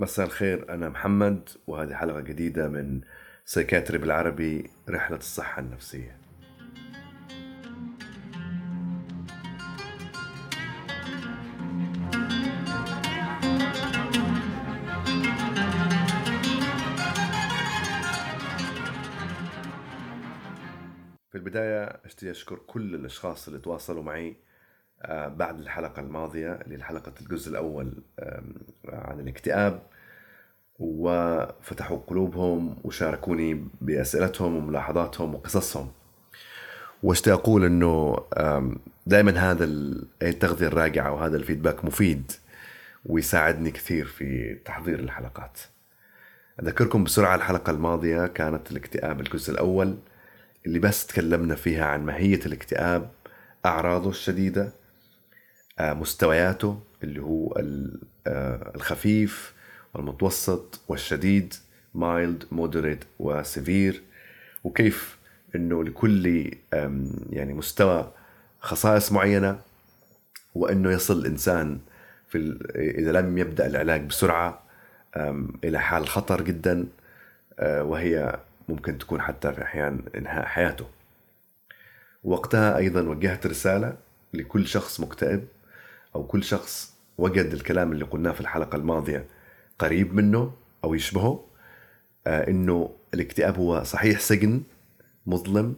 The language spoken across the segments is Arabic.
مساء الخير أنا محمد وهذه حلقة جديدة من سيكاتري بالعربي رحلة الصحة النفسية. في البداية أشتي أشكر كل الأشخاص اللي تواصلوا معي بعد الحلقة الماضية اللي الحلقة الجزء الأول عن الاكتئاب وفتحوا قلوبهم وشاركوني بأسئلتهم وملاحظاتهم وقصصهم. واشتي أقول أنه دائما هذا ال- التغذية الراجعة وهذا الفيدباك مفيد ويساعدني كثير في تحضير الحلقات. أذكركم بسرعة الحلقة الماضية كانت الاكتئاب الجزء الأول اللي بس تكلمنا فيها عن ماهية الاكتئاب أعراضه الشديدة آه، مستوياته اللي هو آه، الخفيف والمتوسط والشديد mild moderate و severe وكيف إنه لكل يعني مستوى خصائص معينة وإنه يصل الإنسان في إذا لم يبدأ العلاج بسرعة إلى حال خطر جدا آه، وهي ممكن تكون حتى في أحيان إنهاء حياته. وقتها أيضا وجهت رسالة لكل شخص مكتئب أو كل شخص وجد الكلام اللي قلناه في الحلقة الماضية قريب منه أو يشبهه آه، إنه الاكتئاب هو صحيح سجن مظلم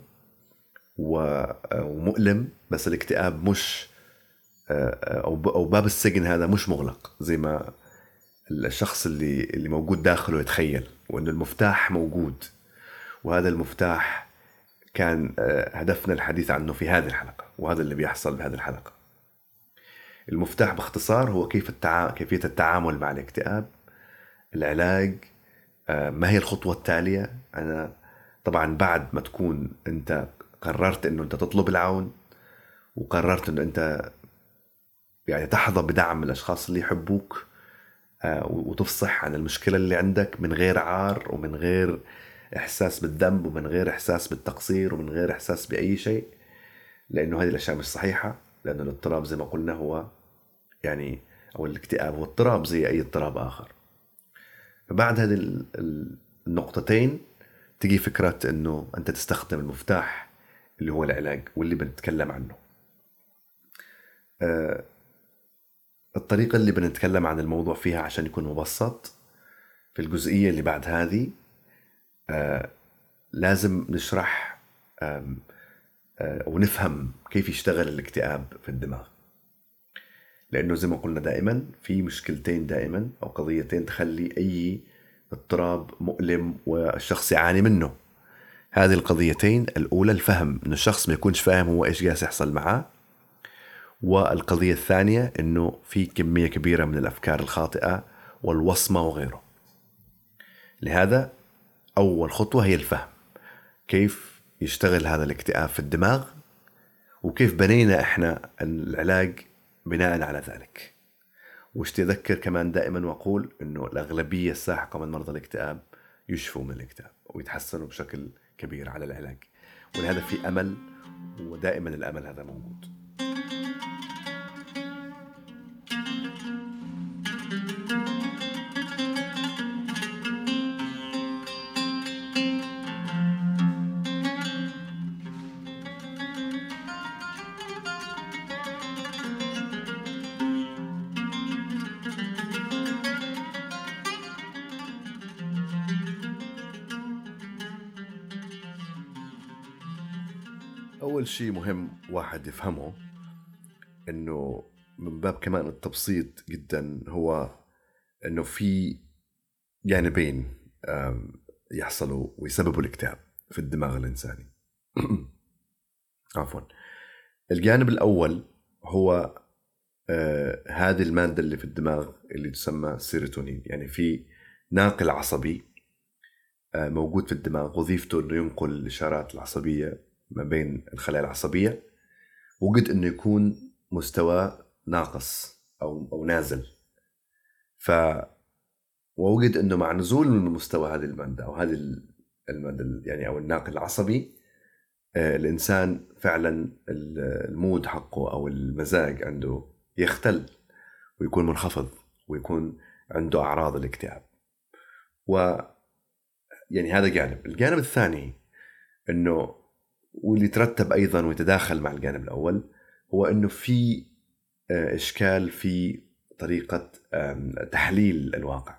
آه، ومؤلم بس الاكتئاب مش آه، أو باب السجن هذا مش مغلق زي ما الشخص اللي اللي موجود داخله يتخيل وإنه المفتاح موجود. وهذا المفتاح كان هدفنا الحديث عنه في هذه الحلقة وهذا اللي بيحصل بهذه الحلقة. المفتاح باختصار هو كيف التعا... كيفية التعامل مع الاكتئاب العلاج آه، ما هي الخطوة التالية؟ أنا طبعا بعد ما تكون أنت قررت إنه أنت تطلب العون وقررت إنه أنت يعني تحظى بدعم الأشخاص اللي يحبوك آه، وتفصح عن المشكلة اللي عندك من غير عار ومن غير إحساس بالذنب ومن غير إحساس بالتقصير ومن غير إحساس بأي شيء لأنه هذه الأشياء مش صحيحة. لأنه الاضطراب زي ما قلنا هو يعني أو الاكتئاب هو اضطراب زي أي اضطراب آخر. فبعد هذه ال- ال- النقطتين تجي فكرة إنه أنت تستخدم المفتاح اللي هو العلاج واللي بنتكلم عنه. آه، الطريقة اللي بنتكلم عن الموضوع فيها عشان يكون مبسط في الجزئية اللي بعد هذه آه لازم نشرح ونفهم كيف يشتغل الاكتئاب في الدماغ. لأنه زي ما قلنا دائما في مشكلتين دائما أو قضيتين تخلي أي اضطراب مؤلم والشخص يعاني منه. هذه القضيتين الأولى الفهم إنه الشخص ما يكونش فاهم هو إيش جالس يحصل معاه والقضية الثانية إنه في كمية كبيرة من الأفكار الخاطئة والوصمة وغيره. لهذا أول خطوة هي الفهم. كيف يشتغل هذا الاكتئاب في الدماغ وكيف بنينا إحنا العلاج بناء على ذلك. وش تذكر كمان دائما وأقول إنه الأغلبية الساحقة من مرضى الاكتئاب يشفوا من الاكتئاب ويتحسنوا بشكل كبير على العلاج. ولهذا في أمل ودائما الأمل هذا موجود. أول شيء مهم واحد يفهمه إنه من باب كمان التبسيط جدا هو إنه في جانبين يحصلوا ويسببوا الاكتئاب في الدماغ الإنساني. عفوا. الجانب الأول هو آه هذه المادة اللي في الدماغ اللي تسمى سيروتونين. يعني في ناقل عصبي آه موجود في الدماغ وظيفته إنه ينقل الإشارات العصبية ما بين الخلايا العصبية وجد إنه يكون مستوى ناقص أو أو نازل. ف ووجد إنه مع نزول من مستوى هذه المادة أو هذه المادة يعني أو الناقل العصبي آه، الإنسان فعلا ال- المود حقه أو المزاج عنده يختل ويكون منخفض ويكون عنده أعراض الاكتئاب. و يعني هذا جانب. الجانب الثاني إنه واللي ترتب أيضا ويتداخل مع الجانب الأول هو إنه في آه، إشكال في طريقة تحليل الواقع.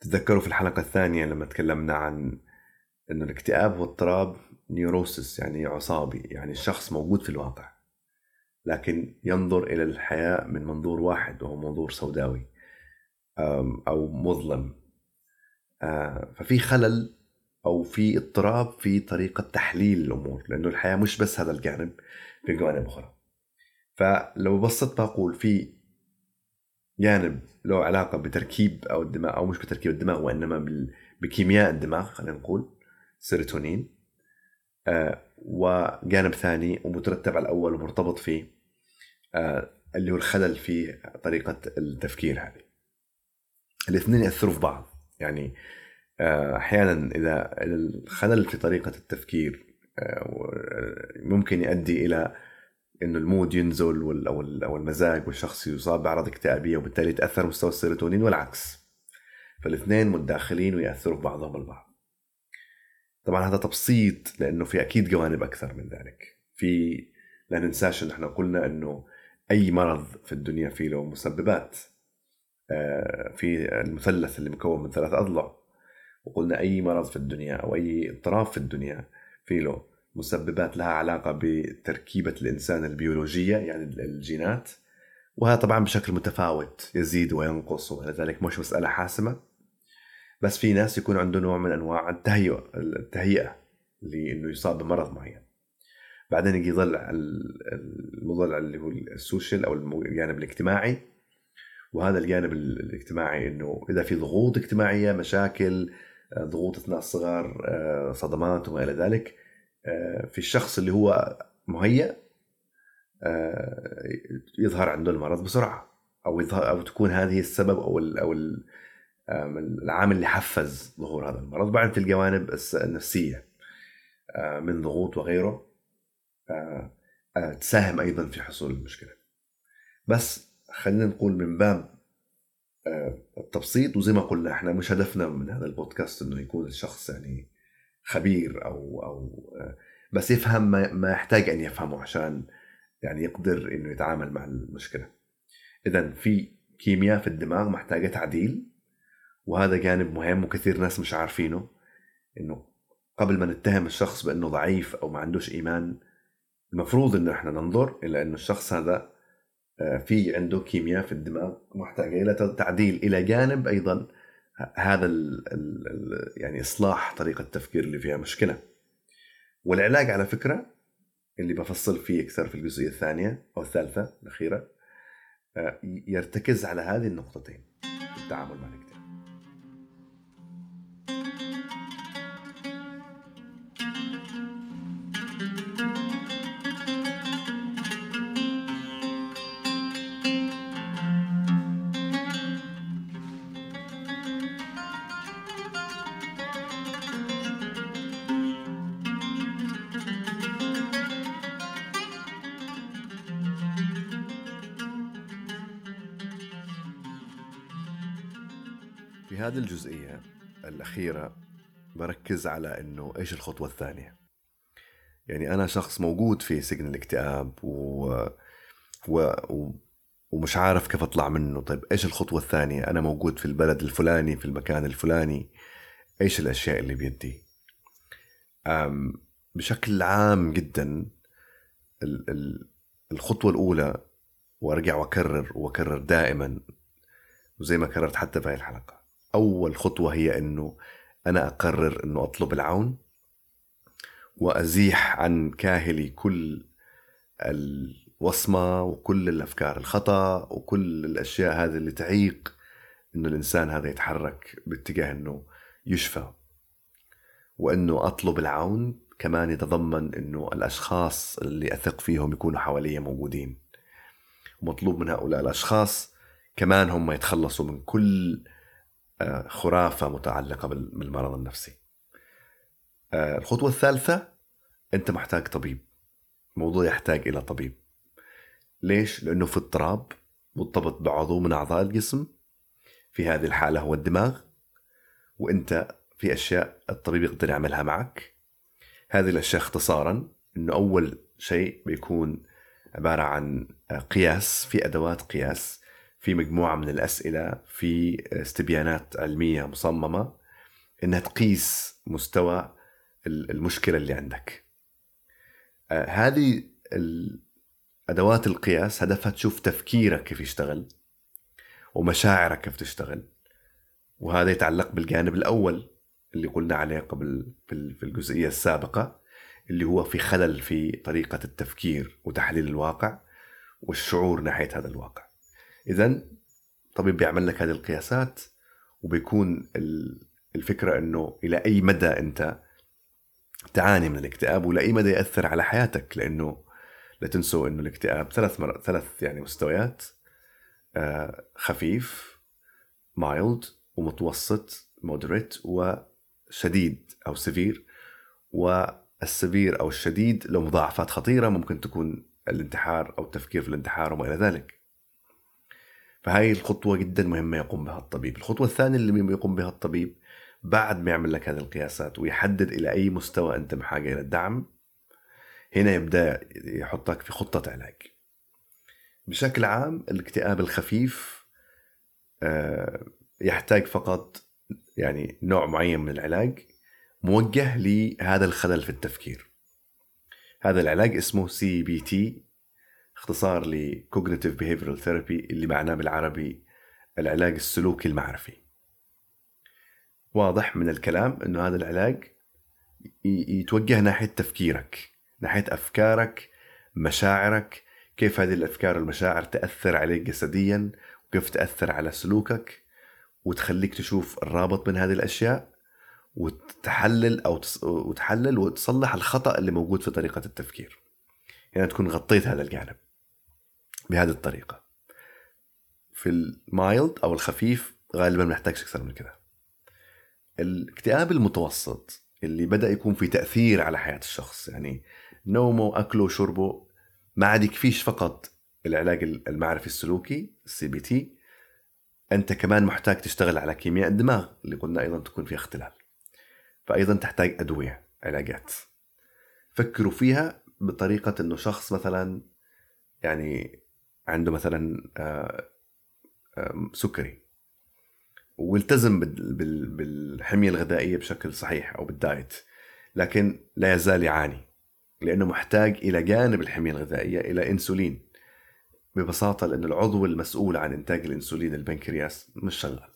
تذكروا في الحلقة الثانية لما تكلمنا عن إنه الاكتئاب واضطراب نيوروسس يعني عصابي يعني الشخص موجود في الواقع لكن ينظر إلى الحياة من منظور واحد وهو منظور سوداوي أو مظلم. آه، ففي خلل أو في اضطراب في طريقة تحليل الأمور لأنه الحياة مش بس هذا الجانب في جوانب أخرى. فلو بسطت بقول في جانب له علاقة بتركيب أو الدماغ أو مش بتركيب الدماغ وإنما بكيمياء الدماغ خلينا نقول سيروتونين آه وجانب ثاني ومترتب على الأول ومرتبط فيه آه اللي هو الخلل في طريقة التفكير هذه. الاثنين يأثروا في بعض يعني أحيانا إذا الخلل في طريقة التفكير آه، ممكن يؤدي إلى إنه ال mood ينزل أو المزاج والشخص يصاب باعراض اكتئابية وبالتالي يتأثر مستوى السيروتونين والعكس. فالاثنين متداخلين ويأثروا بعضهم البعض. طبعا هذا تبسيط لأنه في أكيد جوانب أكثر من ذلك. في لا ننساش إن إحنا قلنا إنه أي مرض في الدنيا فيه له مسببات. آه، في المثلث اللي مكون من ثلاث أضلاع. وقلنا أي مرض في الدنيا أو أي اضطراب في الدنيا فيه له مسببات لها علاقة بتركيبة الإنسان البيولوجية يعني الجينات. وهذا طبعا بشكل متفاوت يزيد وينقص وغير ذلك. مش مسألة حاسمة. بس في ناس يكون عنده نوع من أنواع التهيئه التهيئة لإنه يصاب بمرض معين. بعدين يجي يظل المضلع اللي هو السوشيال أو الجانب الاجتماعي. وهذا الجانب الاجتماعي إنه إذا في ضغوط اجتماعية مشاكل ضغوط أثناء الصغر آه، صدمات وما إلى ذلك. آه، في الشخص اللي هو مهيأ آه، يظهر عنده المرض بسرعة أو يظهر أو تكون هذه السبب أو أو ال العامل اللي حفز ظهور هذا المرض. بعدين في الجوانب النفسية من ضغوط وغيره تساهم أيضا في حصول المشكلة. بس خلينا نقول من باب التبسيط وزي ما قلنا إحنا مش هدفنا من هذا البودكاست إنه يكون الشخص يعني خبير أو أو بس يفهم ما, يحتاج أن يفهمه عشان يعني يقدر إنه يتعامل مع المشكلة. إذا في كيمياء في الدماغ محتاجة تعديل وهذا جانب مهم وكثير ناس مش عارفينه إنه قبل ما نتهم الشخص بأنه ضعيف أو ما عندوش إيمان المفروض إنه إحنا ننظر إلى إنه الشخص هذا آه، في عنده كيمياء في الدماغ محتاجة إلى تعديل إلى جانب أيضا هذا ال ال يعني إصلاح طريقة التفكير اللي فيها مشكلة. والعلاج على فكرة اللي بفصل فيه أكثر في الجزئية الثانية أو الثالثة الأخيرة آه، يرتكز على هذه النقطتين في التعامل مع هذه الجزئية الأخيرة بركز على إنه إيش الخطوة الثانية. يعني أنا شخص موجود في سجن الاكتئاب و... و... ومش عارف كيف أطلع منه. طيب إيش الخطوة الثانية؟ أنا موجود في البلد الفلاني في المكان الفلاني. إيش الأشياء اللي بيدي؟ أم بشكل عام جدا ال... ال... الخطوة الأولى وأرجع وأكرر وأكرر دائما وزي ما كررت حتى في هاي الحلقة. أول خطوة هي إنه أنا أقرر إنه أطلب العون وأزيح عن كاهلي كل الوصمة وكل الأفكار الخطأ وكل الأشياء هذه اللي تعيق إنه الإنسان هذا يتحرك باتجاه إنه يشفى. وإنه أطلب العون كمان يتضمن إنه الأشخاص اللي أثق فيهم يكونوا حواليا موجودين. ومطلوب من هؤلاء الأشخاص كمان هم يتخلصوا من كل خرافة متعلقة بالمرض النفسي. آه، الخطوة الثالثة أنت محتاج طبيب. موضوع يحتاج إلى طبيب. ليش؟ لأنه في اضطراب مرتبط بعضو من أعضاء الجسم. في هذه الحالة هو الدماغ وأنت في أشياء الطبيب يقدر يعملها معك. هذه الأشياء اختصارا أنه أول شيء بيكون عبارة عن قياس في أدوات قياس في مجموعة من الأسئلة في استبيانات علمية مصممة إنها تقيس مستوى المشكلة اللي عندك. آه، هذه أدوات القياس هدفها تشوف تفكيرك كيف يشتغل ومشاعرك كيف تشتغل. وهذا يتعلق بالجانب الأول اللي قلنا عليه قبل في الجزئية السابقة اللي هو في خلل في طريقة التفكير وتحليل الواقع والشعور ناحية هذا الواقع. إذا طبيب بيعمل لك هذه القياسات وبيكون الفكرة أنه إلى أي مدى أنت تعاني من الاكتئاب ولا أي مدى يأثر على حياتك لأنه لا تنسوا أنه الاكتئاب ثلاث مر... ثلاث يعني مستويات آه خفيف mild ومتوسط moderate وشديد أو severe وال severe أو الشديد له مضاعفات خطيرة ممكن تكون الانتحار أو التفكير في الانتحار وما إلى ذلك. فهاي الخطوة جدا مهمة يقوم بها الطبيب. الخطوة الثانية اللي يقوم بها الطبيب بعد ما يعمل لك هذه القياسات ويحدد إلى أي مستوى أنت بحاجة إلى الدعم هنا يبدأ يحطك في خطة علاج. بشكل عام الاكتئاب الخفيف آه، يحتاج فقط يعني نوع معين من العلاج موجه لهذا الخلل في التفكير. هذا العلاج اسمه CBT اختصار ل Cognitive Behavioral Therapy اللي معناه بالعربي العلاج السلوكي المعرفي. واضح من الكلام إنه هذا العلاج يتوجه ناحية تفكيرك ناحية أفكارك مشاعرك كيف هذه الأفكار والمشاعر تأثر عليك جسديا وكيف تأثر على سلوكك وتخليك تشوف الرابط بين هذه الأشياء وتحلل أو وتحلل وتصلح الخطأ اللي موجود في طريقة التفكير. يعني تكون غطيت هذا الجانب. بهذه الطريقة. في المايلد أو الخفيف غالبا ما نحتاجش أكثر من كده. الاكتئاب المتوسط اللي بدأ يكون في تأثير على حياة الشخص يعني نومه أكله شربه ما عاد يكفيش فقط العلاج المعرفي السلوكي ال CBT أنت كمان محتاج تشتغل على كيمياء الدماغ اللي قلنا أيضا تكون فيها اختلال. فأيضا تحتاج أدوية علاجات. فكروا فيها بطريقة أنه شخص مثلا يعني عنده مثلا آه، سكري والتزم بالحمية الغذائية بشكل صحيح أو بال diet لكن لا يزال يعاني لأنه محتاج إلى جانب الحمية الغذائية إلى إنسولين ببساطة لأن العضو المسؤول عن إنتاج الإنسولين البنكرياس مش شغال.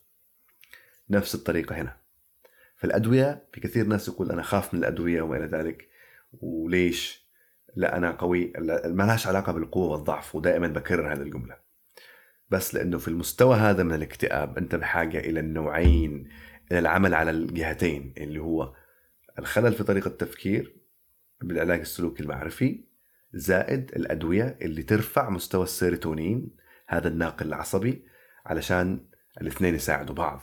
نفس الطريقة هنا. فالأدوية في كثير ناس يقول أنا خاف من الأدوية وما إلى ذلك وليش؟ لا أنا قوي ما لهاش علاقة بالقوة والضعف ودائما بكرر هذه الجملة. بس لأنه في المستوى هذا من الاكتئاب أنت بحاجة إلى النوعين إلى العمل على الجهتين اللي هو الخلل في طريقة التفكير بالعلاج السلوكي المعرفي زائد الأدوية اللي ترفع مستوى السيروتونين هذا الناقل العصبي علشان الاثنين يساعدوا بعض.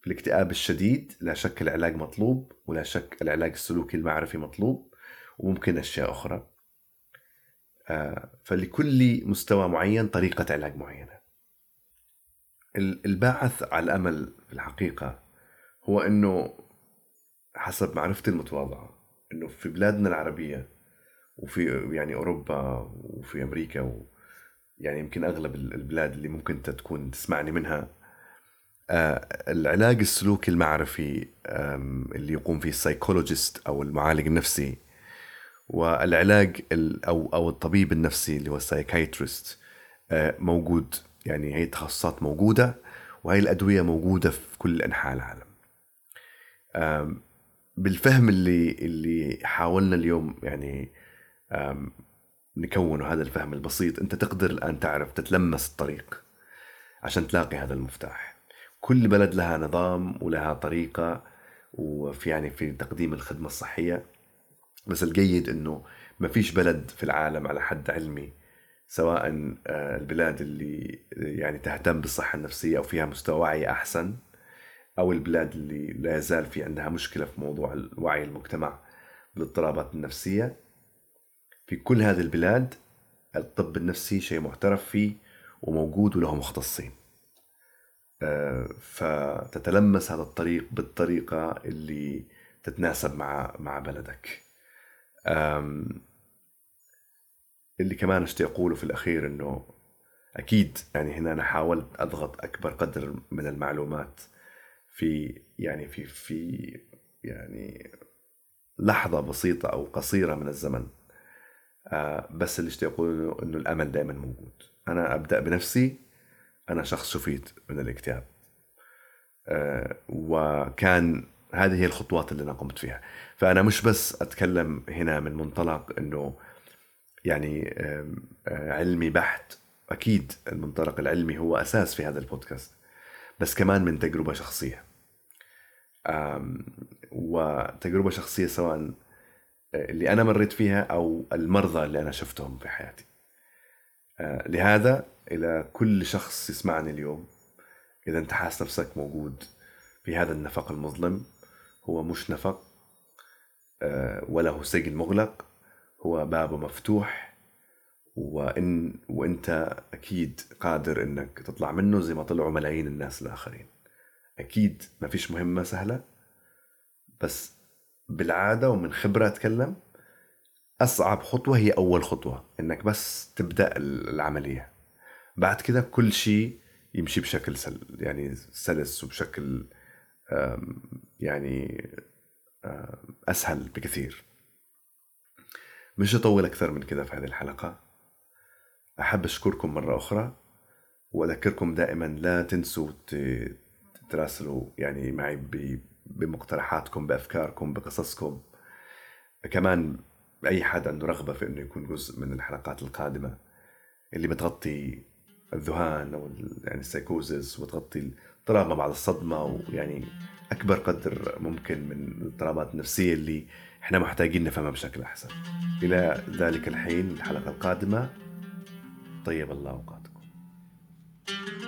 في الاكتئاب الشديد لا شك العلاج مطلوب ولا شك العلاج السلوكي المعرفي مطلوب. وممكن أشياء أخرى. آه، فلكل مستوى معين طريقة علاج معينة. الباعث على الأمل في الحقيقة هو أنه حسب معرفتي المتواضعة أنه في بلادنا العربية وفي يعني أوروبا وفي أمريكا و يعني يمكن أغلب البلاد اللي ممكن أنت تكون تسمعني منها آه، العلاج السلوكي المعرفي اللي يقوم فيه ال psychologist أو المعالج النفسي والعلاج أو أو الطبيب النفسي اللي هو ال psychiatrist آه، موجود. يعني هي التخصصات موجودة وهي الأدوية موجودة في كل أنحاء العالم. بالفهم اللي اللي حاولنا اليوم يعني نكونه هذا الفهم البسيط أنت تقدر الآن تعرف تتلمس الطريق عشان تلاقي هذا المفتاح. كل بلد لها نظام ولها طريقة وفي يعني في تقديم الخدمة الصحية. بس الجيد إنه ما فيش بلد في العالم على حد علمي سواء آه، البلاد اللي يعني تهتم بالصحة النفسية أو فيها مستوى وعي أحسن أو البلاد اللي لا يزال في عندها مشكلة في موضوع وعي المجتمع بالاضطرابات النفسية. في كل هذه البلاد الطب النفسي شيء معترف فيه وموجود وله مختصين. آه، فتتلمس هذا الطريق بالطريقة اللي تتناسب مع مع بلدك. اللي كمان اشتي اقوله في الأخير إنه أكيد يعني هنا أنا حاولت أضغط أكبر قدر من المعلومات في يعني في في يعني لحظة بسيطة أو قصيرة من الزمن. آه بس اللي اشتي اقوله إنه الأمل دائما موجود. أنا أبدأ بنفسي أنا شخص شفيت من الإكتئاب. آه وكان هذه هي الخطوات اللي أنا قمت فيها. فأنا مش بس أتكلم هنا من منطلق إنه يعني آه، علمي بحت. أكيد المنطلق العلمي هو أساس في هذا البودكاست بس كمان من تجربة شخصية. وتجربة شخصية سواء آه، اللي أنا مريت فيها أو المرضى اللي أنا شفتهم في حياتي. آه، لهذا إلى كل شخص يسمعني اليوم إذا أنت حاسس نفسك موجود في هذا النفق المظلم هو مش نفق ولا هو سجن مغلق هو بابه مفتوح وإن وإنت أكيد قادر إنك تطلع منه زي ما طلعوا ملايين الناس الآخرين. أكيد ما فيش مهمة سهلة بس بالعادة ومن خبرة أتكلم أصعب خطوة هي أول خطوة إنك بس تبدأ العملية. بعد كده كل شيء يمشي بشكل سل يعني سلس وبشكل يعني أسهل بكثير. مش هطول أكثر من كده في هذه الحلقة. أحب أشكركم مرة أخرى وأذكركم دائما لا تنسوا تراسلوا يعني معي بمقترحاتكم بأفكاركم بقصصكم. كمان أي حد عنده رغبة في أنه يكون جزء من الحلقات القادمة اللي بتغطي الذهان أو يعني السايكوزس وتغطي تراما بعد الصدمة ويعني أكبر قدر ممكن من الاضطرابات النفسية اللي إحنا محتاجين نفهمها بشكل أحسن. إلى ذلك الحين الحلقة القادمة. طيب الله أوقاتكم. thank you